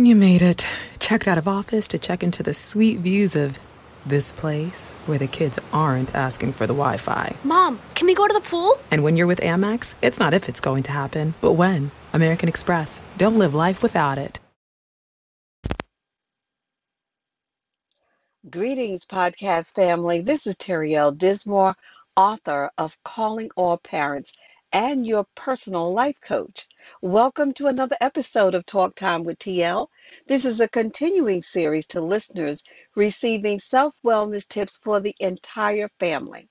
You made it. Checked out of office to check into the sweet views of this place where the kids aren't asking for the Wi Fi. Mom, can we go to the pool? And when you're with Amex, it's not if it's going to happen, but when. American Express. Don't live life without it. Greetings, podcast family. This is Terry Dismore, author of Calling All Parents and your personal life coach. Welcome to another episode of Talk Time with TL. This is a continuing series to listeners receiving self wellness tips for the entire family.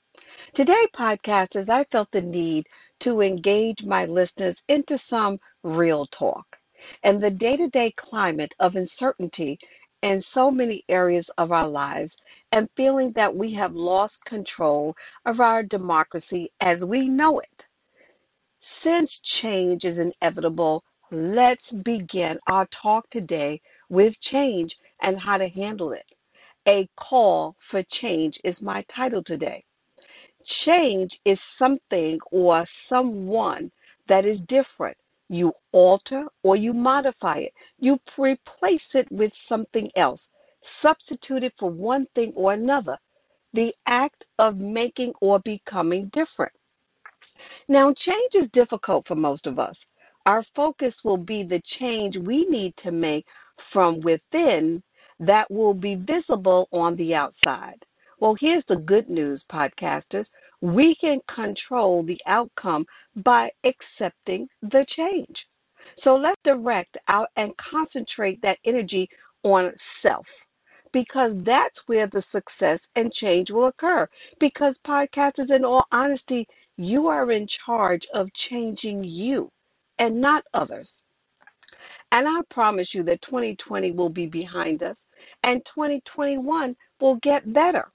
Today, podcasters, I felt the need to engage my listeners into some real talk. And the day to day climate of uncertainty in so many areas of our lives, and feeling that we have lost control of our democracy as we know it. Since change is inevitable, let's begin our talk today with change and how to handle it. A call for change is my title today. Change is something or someone that is different. You alter or you modify it. You replace it with something else, substitute it for one thing or another. The act of making or becoming different. Now, change is difficult for most of us. Our focus will be the change we need to make from within that will be visible on the outside. Well, here's the good news, podcasters. We can control the outcome by accepting the change. So let's direct out and concentrate that energy on self because that's where the success and change will occur. Because, podcasters, in all honesty, you are in charge of changing you and not others. And I promise you that 2020 will be behind us and 2021 will get better.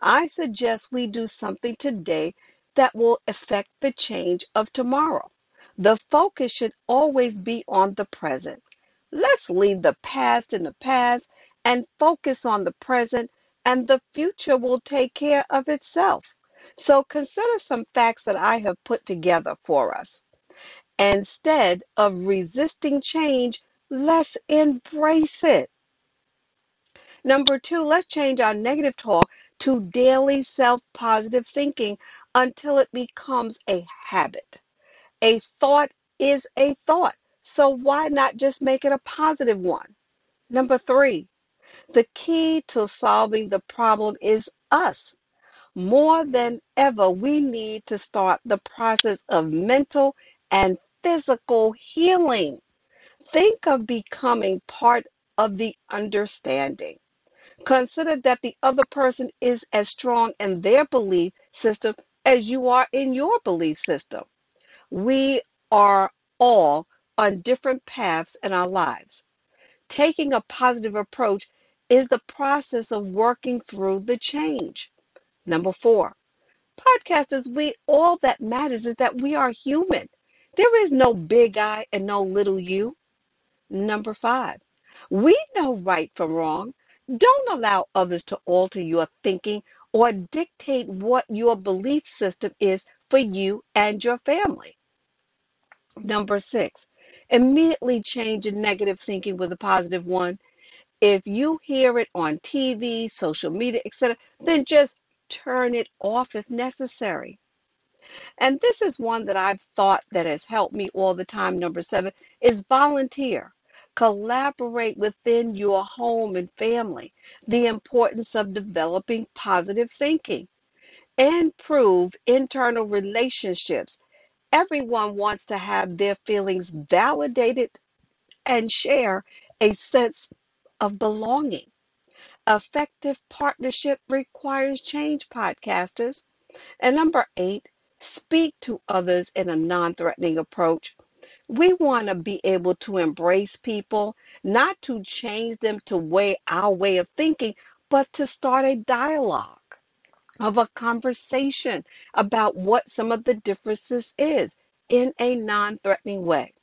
I suggest we do something today that will affect the change of tomorrow. The focus should always be on the present. Let's leave the past in the past and focus on the present, and the future will take care of itself. So consider some facts that I have put together for us. Instead of resisting change, let's embrace it. Number two, let's change our negative talk to daily self positive thinking until it becomes a habit. A thought is a thought, so why not just make it a positive one? Number three, the key to solving the problem is us. More than ever, we need to start the process of mental and physical healing. Think of becoming part of the understanding. Consider that the other person is as strong in their belief system as you are in your belief system. We are all on different paths in our lives. Taking a positive approach is the process of working through the change. Number four, podcasters, we all that matters is that we are human. There is no big I and no little you. Number five, we know right from wrong. Don't allow others to alter your thinking or dictate what your belief system is for you and your family. Number six, immediately change a negative thinking with a positive one. If you hear it on TV, social media, etc., then just turn it off if necessary. And this is one that I've thought that has helped me all the time. Number seven is volunteer. Collaborate within your home and family. The importance of developing positive thinking. Improve internal relationships. Everyone wants to have their feelings validated and share a sense of belonging. Effective partnership requires change, podcasters. And number eight, speak to others in a non threatening approach. We want to be able to embrace people, not to change them to way our way of thinking, but to start a dialogue of a conversation about what some of the differences is in a non-threatening way.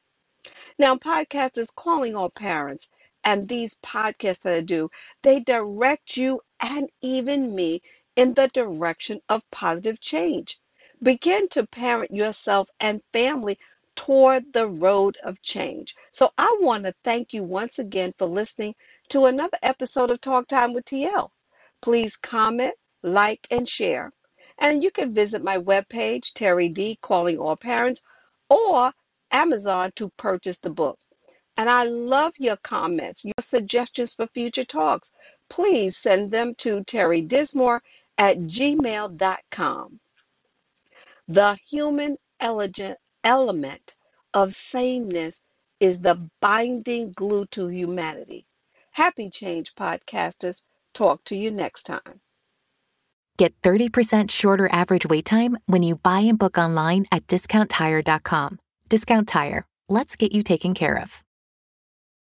Now, podcasters calling all parents and these podcasts that I do, they direct you and even me in the direction of positive change. Begin to parent yourself and family toward the road of change. So I want to thank you once again for listening to another episode of Talk Time with TL. Please comment, like, and share. And you can visit my webpage, Terry D, Calling All Parents, or Amazon to purchase the book. And I love your comments, your suggestions for future talks. Please send them to Terry Dismore at gmail.com. The human elegant element of sameness is the binding glue to humanity. Happy Change podcasters. Talk to you next time. Get 30% shorter average wait time when you buy and book online at discounttire.com. Discount Tire. Let's get you taken care of.